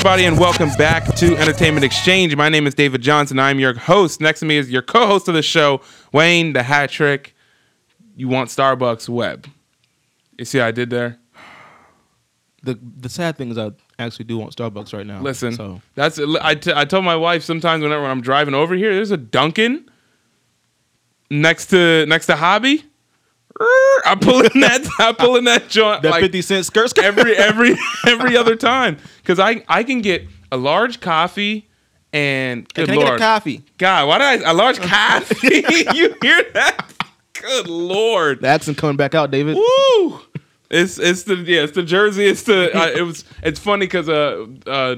Everybody, and welcome back to Entertainment Exchange. My name is David Johnson. I'm your host. Next to me is your co-host of the show, Wayne the Hat Trick. You want Starbucks Web? You see, how I did there. The the sad thing is I actually do want Starbucks right now. Listen, so that's I, t- I told my wife sometimes whenever I'm driving over here, there's a Dunkin' next to next to Hobby. I pull in that I pull in that joint that like fifty cent skirt skirt. every every every other time because I I can get a large coffee and good Can I get a coffee? God why did I a large coffee you hear that good lord The accent coming back out, David. Woo! It's it's the yeah it's the jersey it's the uh, it was it's funny because uh uh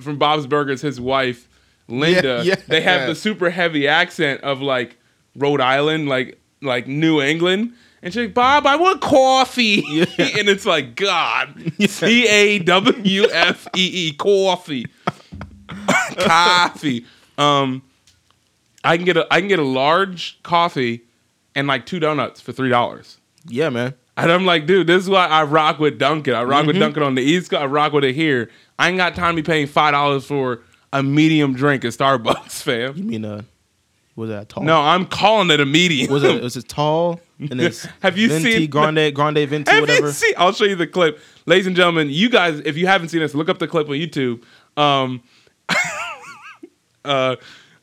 from Bob's Burgers his wife Linda Yeah, yeah. they have the super heavy accent of like Rhode Island like like New England and she's like Bob I want coffee and it's like God C A W F E E coffee coffee um I can get a I can get a large coffee and like two donuts for three dollars. Yeah, man. And I'm like, dude, this is why I rock with Dunkin'. I rock with Dunkin' on the East Coast. I rock with it here. I ain't got time to be paying five dollars for a medium drink at Starbucks, fam. You mean uh, was that tall? No, I'm calling it a medium. Was it was it tall? And it's Have you venti, seen- grande grande venti Have whatever? you seen? I'll show you the clip, ladies and gentlemen. You guys, if you haven't seen this, look up the clip on YouTube. Um, uh,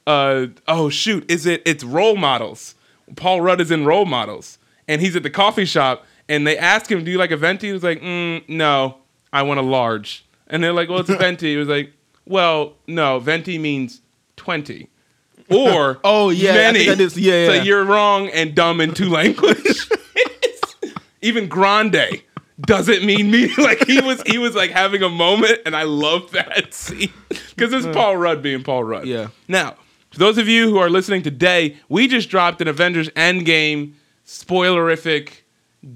uh, oh shoot, is it? It's role models. Paul Rudd is in role models, and he's at the coffee shop, and they ask him, "Do you like a venti?" He was like, mm, "No, I want a large." And they're like, "Well, it's a venti." He was like, "Well, no, venti means 20. Or Oh, yeah, many. I yeah, So yeah. you're wrong and dumb in two languages. Even grande doesn't mean me. Like he was, he was like having a moment, and I love that scene because it's mm. Paul Rudd being Paul Rudd. Yeah. Now, for those of you who are listening today, we just dropped an Avengers Endgame spoilerific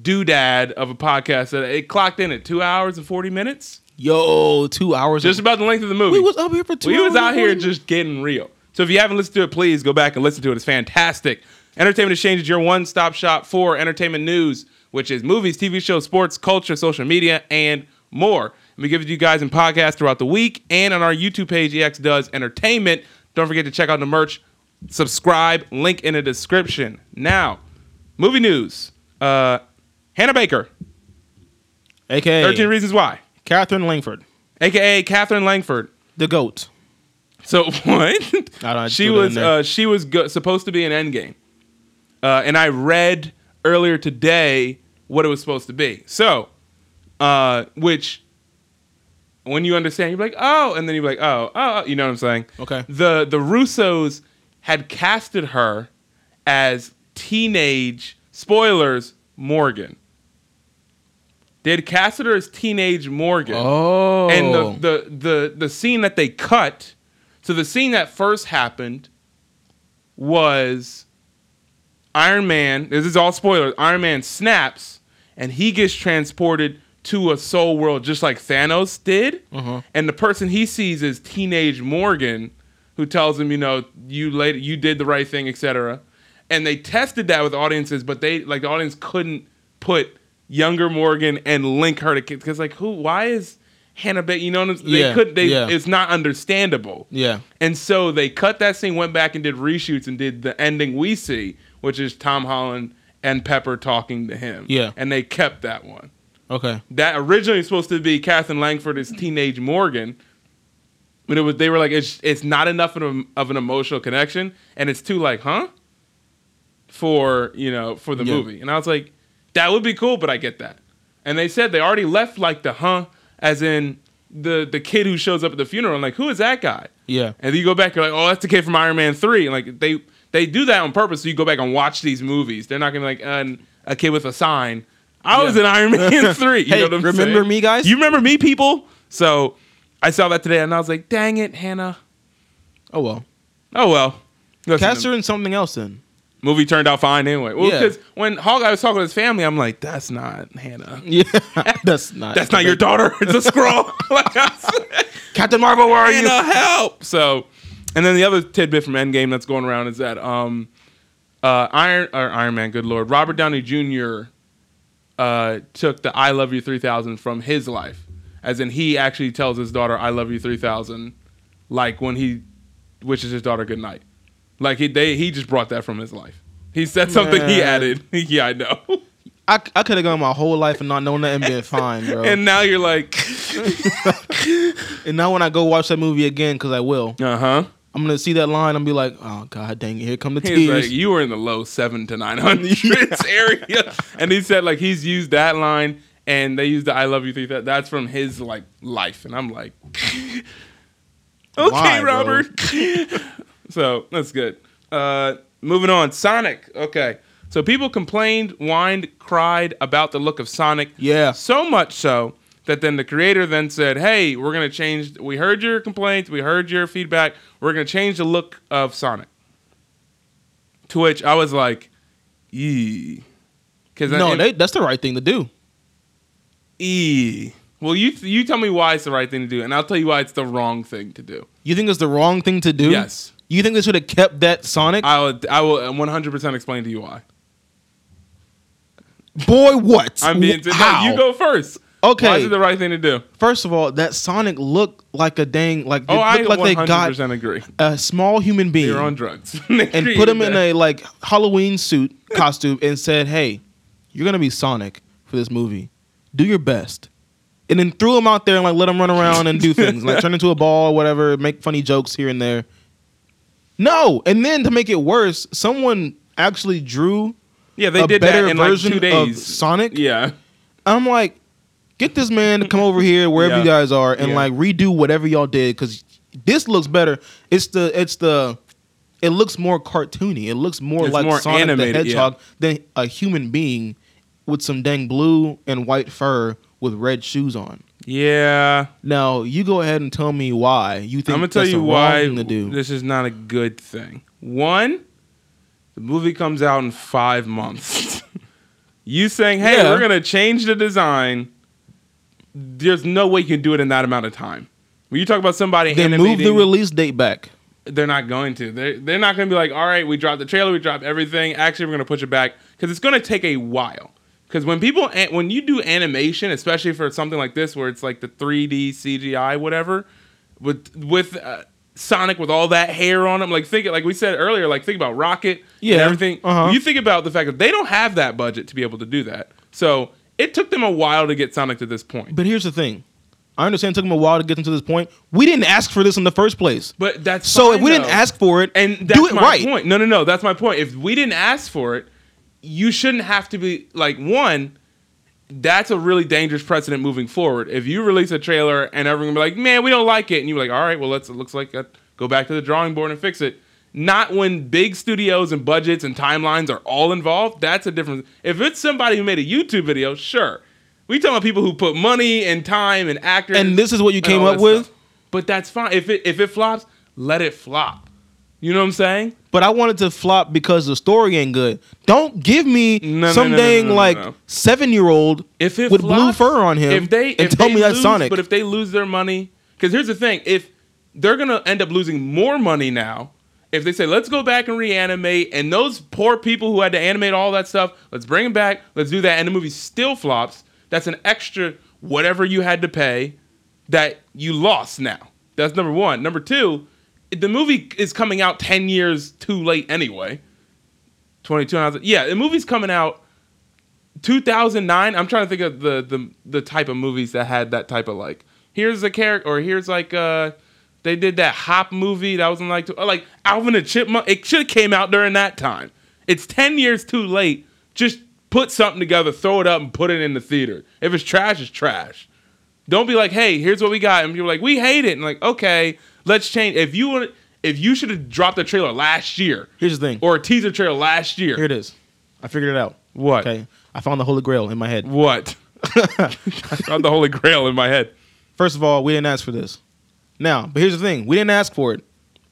doodad of a podcast that it clocked in at two hours and forty minutes, Yo, two hours. just about the length of the movie. we was up here for two. We was out here just getting real. So if you haven't listened to it, please go back and listen to it. It's fantastic. Entertainment Exchange is your one-stop shop for entertainment news, which is movies, TV shows, sports, culture, social media, and more. And we give it to you guys in podcasts throughout the week and on our YouTube page, EX Does Entertainment. Don't forget to check out the merch. Subscribe, link in the description. Now, movie news. Uh, Hannah Baker, AKA 13 Reasons Why, Katherine Langford, aka Katherine Langford. the goat. So what? I don't- she threw that in was uh, she was go- supposed to be an Endgame, uh, and I read earlier today what it was supposed to be. So, uh, which when you understand, you're like, oh, and then you're like, oh, oh, you know what I'm saying? Okay. The the Russos had casted her as teenage spoilers Morgan. They had casted her as teenage Morgan Oh, and the, the the the scene that they cut so the scene that first happened was iron man this is all spoilers iron man snaps and he gets transported to a soul world just like thanos did Uh-huh. and the person he sees is teenage morgan who tells him you know you later you did the right thing etc and they tested that with audiences but they like the audience couldn't put younger morgan and link her to kids because like who why is hannah baker you know what I'm, they Yeah, could they yeah. it's not understandable yeah. and so they cut that scene, went back and did reshoots and did the ending we see, which is Tom Holland and Pepper talking to him. Yeah. And they kept that one. Okay. That originally was supposed to be Katherine Langford as teenage Morgan. But it was they were like, it's it's not enough of, a, of an emotional connection, and it's too like, huh? For you know, for the Yeah. movie. And I was like, that would be cool, but I get that. And they said they already left like the huh, as in the the kid who shows up at the funeral. I'm like, who is that guy? Yeah. And then you go back, you're like, oh, that's the kid from Iron Man three. And like they they do that on purpose, so you go back and watch these movies. They're not gonna be like uh, a kid with a sign. I was Yeah. in Iron Man three. You Hey, know what I'm remember saying? me, guys? You remember me, people? So I saw that today, and I was like, dang it, Hannah. Oh well. Oh well. Listen, Cast her in something else then. Movie turned out fine anyway. Well, Yeah. because when Hawkeye was talking to his family, I'm like, that's not Hannah. Yeah. That's not. That's not your daughter. It's a scroll. like said. Captain Marvel. Where are you? Help! So, and then the other tidbit from Endgame that's going around is that um, uh, Iron or Iron Man, good lord, Robert Downey Jr. Uh, took the "I Love You" 3000 from his life, as in he actually tells his daughter, "I love you 3000," like when he wishes his daughter good night. Like he they he just brought that from his life. He said something he added. yeah, I know. I, I could have gone my whole life and not known that and been fine, bro. and now you're like, And now when I go watch that movie again, because I will, uh huh. I'm gonna see that line and be like, oh god dang it, here come the He's tears. like, you were in the low seven to nine hundreds area, and he said like he's used that line, and they used the "I love you" three. That that's from his like life, and I'm like, okay, Why. Robert. So that's good. Uh, moving on, Sonic. Okay, so people complained, whined, cried about the look of Sonic. Yeah. so much so that then the creator then said, "Hey, we're gonna change. We heard your complaints. We heard your feedback. We're gonna change the look of Sonic." To which I was like, "Ee," because no, they, that's the right thing to do. "Ee." Well, you you tell me why it's the right thing to do, and I'll tell you why it's the wrong thing to do. You think it's the wrong thing to do? Yes, You think they should have kept that Sonic? I will. I will uh, 100 percent explain to you why. Boy, what? I'm being. No, How? you go first. Okay. Why is it the right thing to do? First of all, that Sonic looked like a dang like Oh, I like 100 they got agree. a small human being You're on drugs and put him in a like Halloween suit costume and said, "Hey, you're gonna be Sonic for this movie. Do your best." And then threw him out there and like let him run around and do things like turn into a ball, or whatever, make funny jokes here and there. No, and then to make it worse, someone actually drew Yeah, they a did better that in like version two of days. Sonic. Yeah. I'm like, get this man to come over here wherever Yeah. you guys are and Yeah. like redo whatever y'all did because this looks better. It's the it's the it looks more cartoony. It looks more It's like more Sonic animated, the Hedgehog than a human being with some dang blue and white fur with red shoes on. Yeah. Now you go ahead and tell me why you think I'm gonna tell that's you the wrong why thing to do. this is not a good thing. One, the movie comes out in five months. you saying, "Hey, Yeah. we're gonna change the design." There's no way you can do it in that amount of time. When you talk about somebody Then animating, move the release date back. they're not going to. They're, they're not going to be like, all right, we dropped the trailer, we dropped everything. Actually, we're going to push it back because it's going to take a while. Because when people, when you do animation, especially for something like this, where it's like the 3D CGI, whatever, with with uh, Sonic with all that hair on him, like think like we said earlier, like think about Rocket, Yeah, and everything. uh-huh. You think about the fact that they don't have that budget to be able to do that. So it took them a while to get Sonic to this point. But here's the thing. I understand it took them a while to get them to this point. We didn't ask for this in the first place. But that's So if fine, we didn't ask for it, And that's do it my right. point. No, no, no. That's my point. If we didn't ask for it, you shouldn't have to be like one. That's a really dangerous precedent moving forward. If you release a trailer and everyone be like, "Man, we don't like it," and you're like, "All right, well, let's it looks like uh, go back to the drawing board and fix it." Not when big studios and budgets and timelines are all involved. That's a difference. If it's somebody who made a YouTube video, sure. We talking about people who put money and time and actors. And this is what you came up with? stuff. But that's fine. If it if it flops, let it flop. You know what I'm saying? But I wanted to flop because the story ain't good. Don't give me No, some no, dang no, like seven year old If it with blue fur on him if they and if tell they me that's lose, Sonic. But if they lose their money, because here's the thing: if they're gonna end up losing more money now, if they say let's go back and reanimate, and those poor people who had to animate all that stuff, let's bring them back, let's do that, and the movie still flops, that's an extra whatever you had to pay that you lost now. That's number one. Number two, the movie is coming out ten years too late anyway. Twenty two. Yeah, the movie's coming out 2009 i'm trying to think of the, the the type of movies that had that type of like here's a character or here's like uh they did that hop movie that was in like like alvin and chipmunk it should have came out during that time. It's 10 years too late. Just put something together throw it up and put it in the theater. If it's trash it's trash. Don't be like hey here's what we got. And people are like we hate it. And like okay let's change if you want if you should have dropped a trailer last year Here's the thing. or a teaser trailer last year Here it is. I figured it out. what Okay. I found the Holy Grail in my head. What? I found the Holy Grail in my head. First of all, we didn't ask for this. Now, but here's the thing: we didn't ask for it,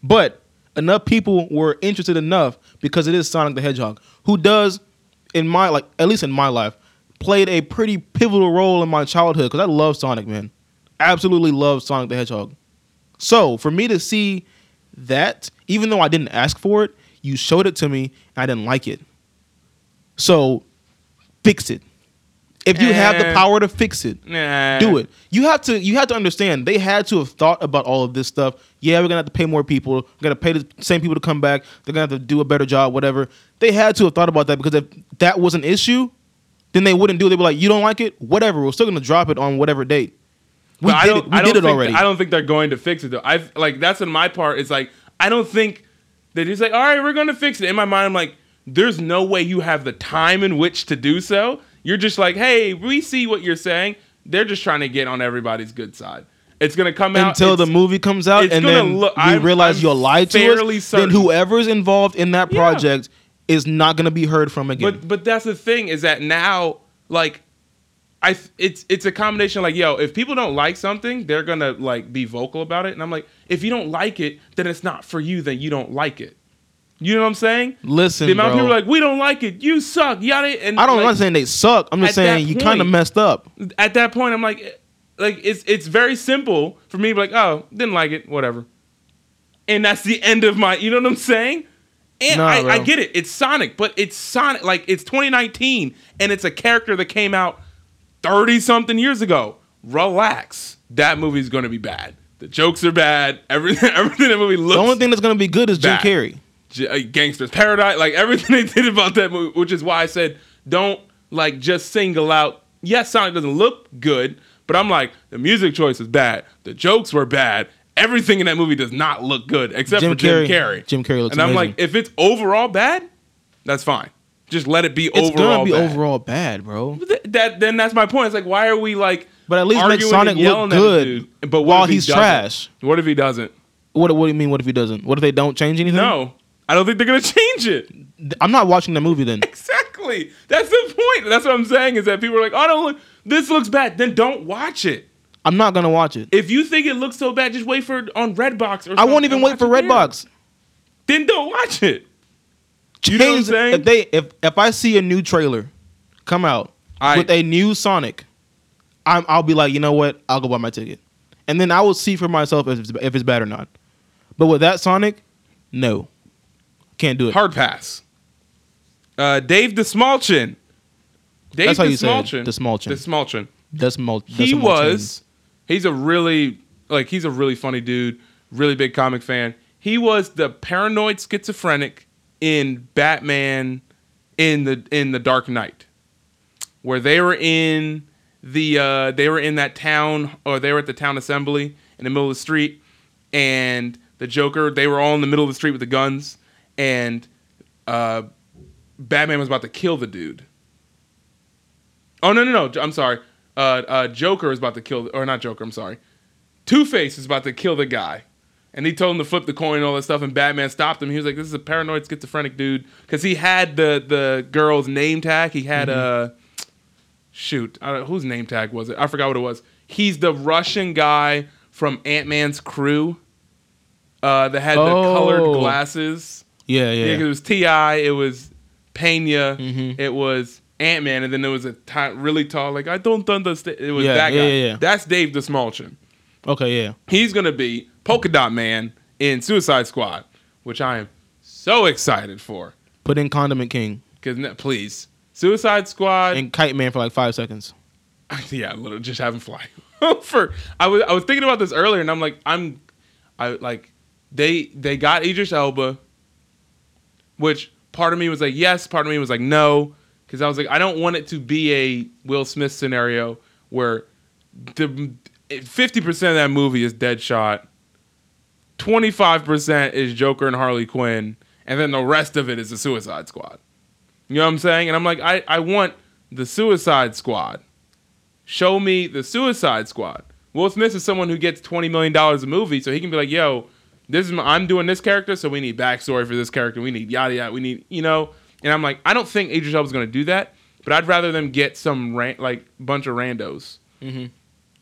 but enough people were interested enough because it is Sonic the Hedgehog, who does, in my like at least in my life, played a pretty pivotal role in my childhood because I love Sonic, man. Absolutely love Sonic the Hedgehog. So for me to see that, even though I didn't ask for it, you showed it to me and I didn't like it. So fix it. If you have the power to fix it, Nah. do it. You have to. You have to understand. They had to have thought about all of this stuff. Yeah, we're gonna have to pay more people. We're gonna pay the same people to come back. They're gonna have to do a better job. Whatever. They had to have thought about that because if that was an issue, then they wouldn't do it. They'd be like, "You don't like it? Whatever. We're still gonna drop it on whatever date." We But I don't, it. We I don't did it think, already. I don't think they're going to fix it though. I like that's in my part. It's like I don't think they just like all right, we're going to fix it. In my mind, I'm like, there's no way you have the time in which to do so. You're just like, hey, we see what you're saying. They're just trying to get on everybody's good side. It's gonna come out until the movie comes out and then look- we I'm- realize I'm you're lied to us, certain. then whoever's involved in that Yeah. project is not going to be heard from again. But but that's the thing is that now like I it's it's a combination like yo if people don't like something they're gonna like be vocal about it. And I'm like if you don't like it then it's not for you then you don't like it. You know what I'm saying? Listen, the amount bro, of people are like we don't like it. You suck. Yada and I don't. I'm like, not saying they suck. I'm just saying you kind of messed up. at that point I'm like like it's it's very simple for me to be like oh didn't like it. Whatever. And that's the end of my you know what I'm saying? And Nah, I, I get it. It's Sonic but it's Sonic like it's 2019 and it's a character that came out 30 something years ago relax that movie's gonna be bad the jokes are bad everything everything in the movie looks The only thing that's going to be good is Jim. Carrey. J- uh, Gangster's Paradise, like everything they did about that movie, which is why I said don't like just single out. Yes, Sonic doesn't look good, but I'm like the music choice is bad, the jokes were bad, everything in that movie does not look good except Jim for Jim Carrey- Carrey. Jim Carrey looks and I'm amazing. like, if it's overall bad, that's fine. Just let it be It's overall gonna be bad. overall bad, bro. Th- That then that's my point. It's like why are we like? But at least make Sonic look good? But while he's doesn't? trash. What if he doesn't? What What do you mean? What if he doesn't? What if they don't change anything? No, I don't think they're gonna change it. I'm not watching the movie then. Exactly. That's the point. That's what I'm saying is that people are like, oh, no, look, this looks bad. Then don't watch it. I'm not gonna watch it. If you think it looks so bad, just wait for it on Redbox or I won't even wait for watch it there. Redbox. Then don't watch it. You know what I'm saying? If they if if I see a new trailer come out I- with a new Sonic, I'm I'll be like, you know what? I'll go buy my ticket, and then I will see for myself if it's, if it's bad or not. But with that Sonic, no, can't do it. Hard pass. Uh, Dave Dastmalchian. Dave That's how you say it. Dastmalchian. That's mul- he was he's a really like he's a really funny dude really big comic fan he was the paranoid schizophrenic in batman in the in the dark knight where they were in the uh they were in that town or they were at the town assembly in the middle of the street and the joker they were all in the middle of the street with the guns and uh batman was about to kill the dude Oh no no no! I'm sorry. Uh, uh, Joker is about to kill, or not Joker. I'm sorry. Two Face is about to kill the guy, and he told him to flip the coin and all that stuff. And Batman stopped him. He was like, "This is a paranoid schizophrenic dude," because he had the the girl's name tag. He had a shoot. I don't, whose name tag was it? I forgot what it was. He's the Russian guy from Ant Man's crew. Uh, that had the Oh. colored glasses. Yeah, Yeah, yeah. it was Ti, it was Pena, Mhm. it was Ant Man, and then there was a really tall, like I don't understand. It was Yeah, that guy. yeah, yeah, yeah. That's Dave Dastmalchian. okay, yeah. He's gonna be Polka Dot Man in Suicide Squad, which I am so excited for. Put in Condiment King Cause please, Suicide Squad. and Kite Man for like five seconds. yeah, literally just have him fly. for I was I was thinking about this earlier, and I'm like, I'm, I like, they they got Idris Elba, which part of me was like yes, part of me was like no, because I was like I don't want it to be a Will Smith scenario where the fifty percent of that movie is Deadshot, twenty five percent is Joker and Harley Quinn, and then the rest of it is the Suicide Squad. You know what I'm saying? And I'm like, I, I want the Suicide Squad show me the Suicide Squad. Will Smith is someone who gets twenty million dollars a movie, so he can be like, "Yo, this is my, I'm doing this character, so we need backstory for this character. We need yada yada. We need you know." And I'm like, I don't think Idris Elba's going to do that, but I'd rather them get some ran- like bunch of randos Mhm.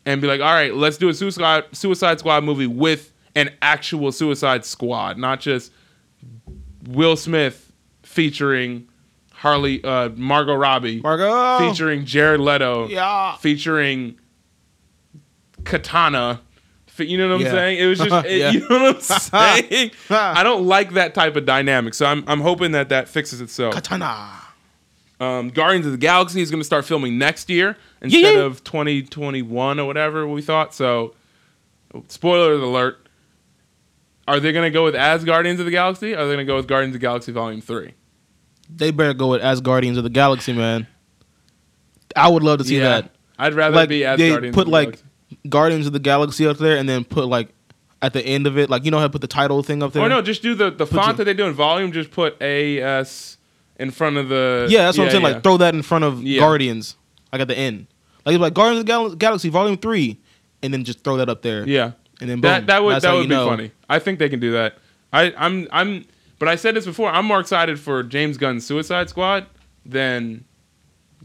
and be like, "All right, let's do a Suicide Suicide Squad movie with an actual Suicide Squad, not just Will Smith featuring Harley, uh, Margot Robbie, Margot. featuring Jared Leto, Yeah. featuring Katana. You know what I'm Yeah. saying? It was just, it- Yeah. you know what I'm saying? I don't like that type of dynamic, so I'm I'm hoping that that fixes itself. Katana. Um, Guardians of the Galaxy is going to start filming next year instead Yeah. of 2021 or whatever we thought. So, spoiler alert. Are they going to go with as Guardians of the Galaxy? Or are they going to go with Guardians of the Galaxy Volume 3? They better go with as Guardians of the Galaxy, man. I would love to see that. I'd rather Like be as they Guardians put of the like Galaxy. Guardians of the Galaxy up there, and then put like at the end of it, like you know how to put the title thing up there. Or Oh, no, just do the, the Put font that they do in volume, just put AS in front of the. Yeah, that's what I'm saying. yeah. Like throw that in front of Yeah. Guardians, like at the end, like it's like Guardians of the Gal- Galaxy Volume Three, and then just throw that up there. Yeah. And then boom, That that would that's that would be know. funny. I think they can do that. I I'm I'm but I said this before. I'm more excited for James Gunn's Suicide Squad than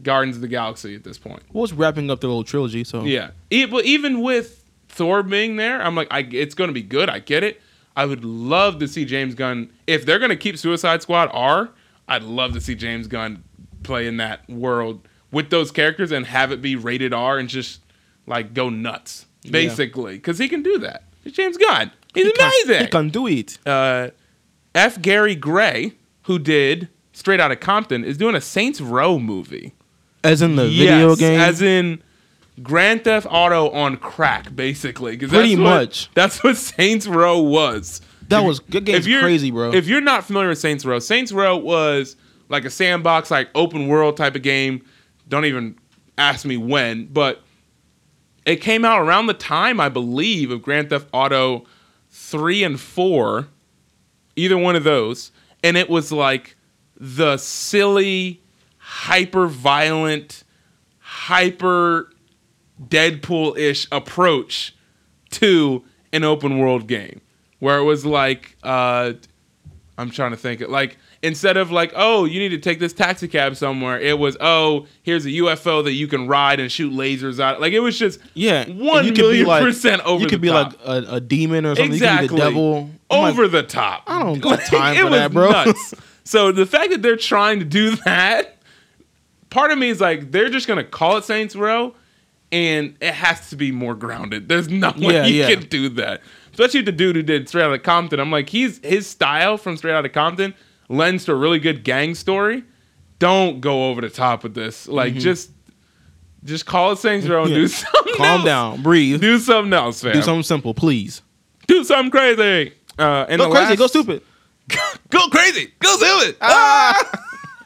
Guardians of the Galaxy at this point. Well, it's wrapping up the whole trilogy, so Yeah. E- but even with Thor being there, I'm like I it's going to be good. I get it. I would love to see James Gunn if they're going to keep Suicide Squad R. I'd love to see James Gunn play in that world with those characters and have it be rated R and just like go nuts basically because he can do that. It's James Gunn. He's He can- amazing He can do it. uh, F. Gary Gray, who did Straight Outta Compton, is doing a Saints Row movie. As in the video game. as in Grand Theft Auto on crack, basically. Pretty that's what- much. That's what Saints Row was. that If- was good game's crazy, bro. If you're not familiar with Saints Row, Saints Row was like a sandbox, like open world type of game. Don't even ask me when, but it came out around the time I believe of Grand Theft Auto three and four, either one of those, and it was like the silly, hyper violent, hyper Deadpool ish approach to an open world game where it was like uh I'm trying to think it like instead of like oh you need to take this taxi cab somewhere it was oh here's a UFO that you can ride and shoot lasers out like it was just yeah, one you could be million like- percent over You could be top. like a, a demon or something. You could be the devil. I'm like, over the top I don't got time it for that, bro. nuts. so the fact that they're trying to do that part of me is like they're just gonna call it Saints Row and it has to be more grounded. There's no way Yeah, you yeah. can do that. Especially the dude who did Straight Outta Compton. I'm like, he's his style from Straight Outta Compton lends to a really good gang story. Don't go over the top with this. Like just just call it Saints Row and Mm-hmm. Yeah. do something Calm else. down, breathe, Do something else, fam. do something simple, please. Do something crazy. Uh, and Go crazy, last- go stupid. go crazy, go stupid. Ah!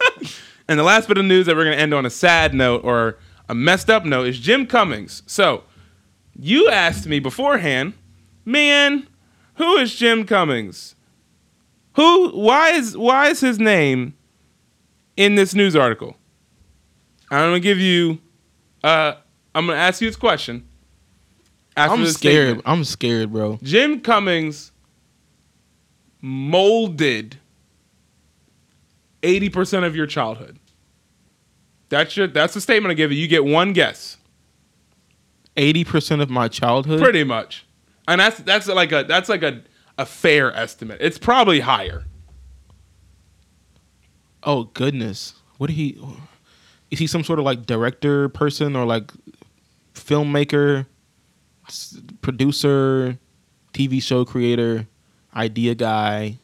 and the last bit of news that we're going to end on a sad note or a messed up note is Jim Cummings. So, you asked me beforehand, man, who is Jim Cummings? Who? Why is why is his name in this news article? I'm going to give you. Uh, I'm going to ask you this question. After I'm this scared. statement. I'm scared, bro. Jim Cummings molded 80% of your childhood. That's your that's the statement I give you. You get one guess. Eighty percent of my childhood. Pretty much. And that's that's like a that's like a, a fair estimate. It's probably higher. Oh goodness, what did he? Is he some sort of like director person or like filmmaker, producer, TV show creator, idea guy?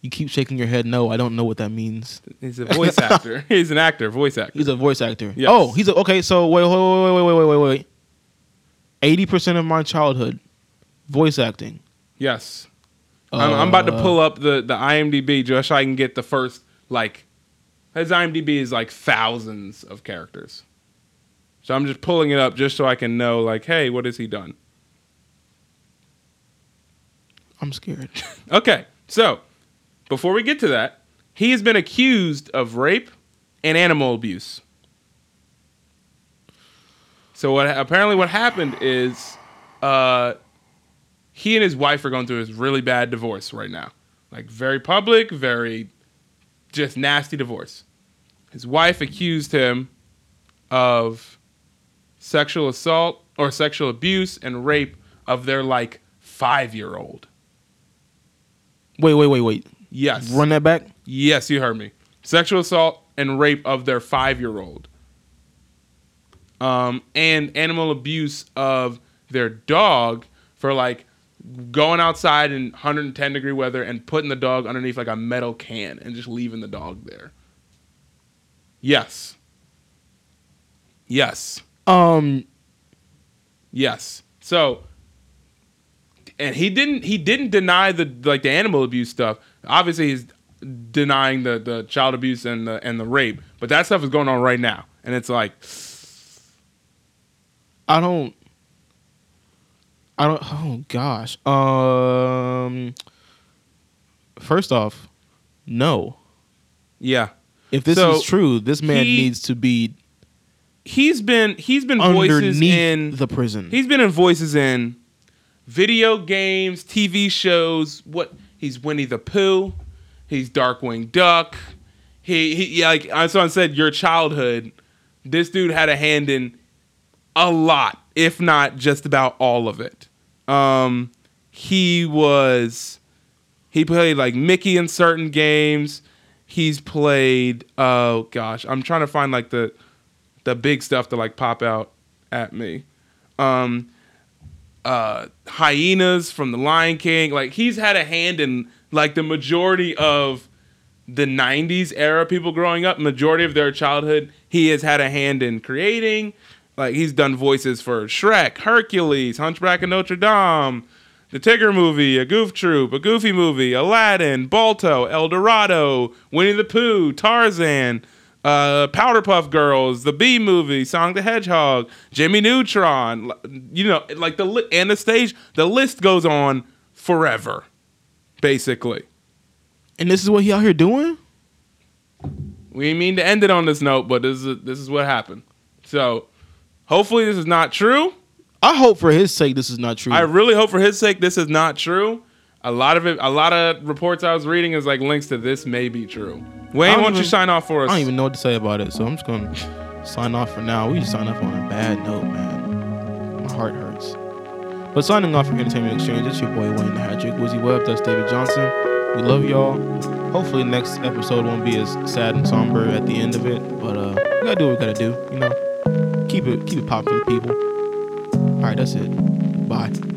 You keep shaking your head. No, I don't know what that means. He's a voice actor. He's an actor, voice actor. He's a voice actor. Yes. Oh, he's a okay. So wait, wait, wait, wait, wait, wait, wait, wait. Eighty percent of my childhood, voice acting. Yes. I'm, I'm about to Uh, pull up the, the IMDb just so I can get the first like his IMDb is like thousands of characters. So I'm just pulling it up just so I can know like, hey, what has he done? I'm scared. Okay, so before we get to that, he has been accused of rape and animal abuse. So what apparently what happened is uh, he and his wife are going through this really bad divorce right now. Like very public, very just nasty divorce. His wife accused him of sexual assault or sexual abuse and rape of their like 5-year-old. wait, wait, wait, wait. Yes. Run that back. Yes, you heard me. Sexual assault and rape of their five year old. Um, and animal abuse of their dog for like going outside in 110 degree weather and putting the dog underneath like a metal can and just leaving the dog there. Yes. Yes. Um, Yes. So and he didn't he didn't deny the like the animal abuse stuff. Obviously he's denying the the child abuse and the and the rape, but that stuff is going on right now. And it's like I don't. I don't. Oh gosh. Um. First off, no. yeah. If this So, is true, this man he- needs to be He's been he's been voices in the prison. He's been in voices in video games, TV shows. What he's Winnie the Pooh. He's Darkwing Duck. He, he yeah, like I someone said, your childhood. This dude had a hand in a lot, if not just about all of it. Um, he was he played like Mickey in certain games. He's played oh gosh, I'm trying to find like the the big stuff to like pop out at me. Um uh hyenas from the Lion King. Like he's had a hand in like the majority of the 90s era people growing up, majority of their childhood, he has had a hand in creating. Like he's done voices for Shrek, Hercules, Hunchback of Notre Dame, the Tigger movie, a Goof Troop, a Goofy movie, Aladdin, Balto, El Dorado, Winnie the Pooh, Tarzan, uh, Powderpuff Girls, the Bee movie, Sonic the Hedgehog, Jimmy Neutron. You know, like the li- Anastasia. The list goes on forever, basically. and this is what he out here doing. We didn't mean to end it on this note, but this is this is what happened. So, hopefully, this is not true. I hope for his sake this is not true. I really hope for his sake this is not true. A lot of it, a lot of reports I was reading is like links to this may be true. Wayne, why don't you sign off for us? I don't even know what to say about it, so I'm just gonna sign off for now. We just sign off on a bad note, man. My heart hurts. But signing off for Entertainment Exchange, it's your boy Wayne the Hattrick, Wizzy Webb, that's David Johnson. We love y'all. Hopefully next episode won't be as sad and somber at the end of it, but uh, we gotta do what we gotta do, you know. Keep it keep it popping people. All right, that's it. Bye.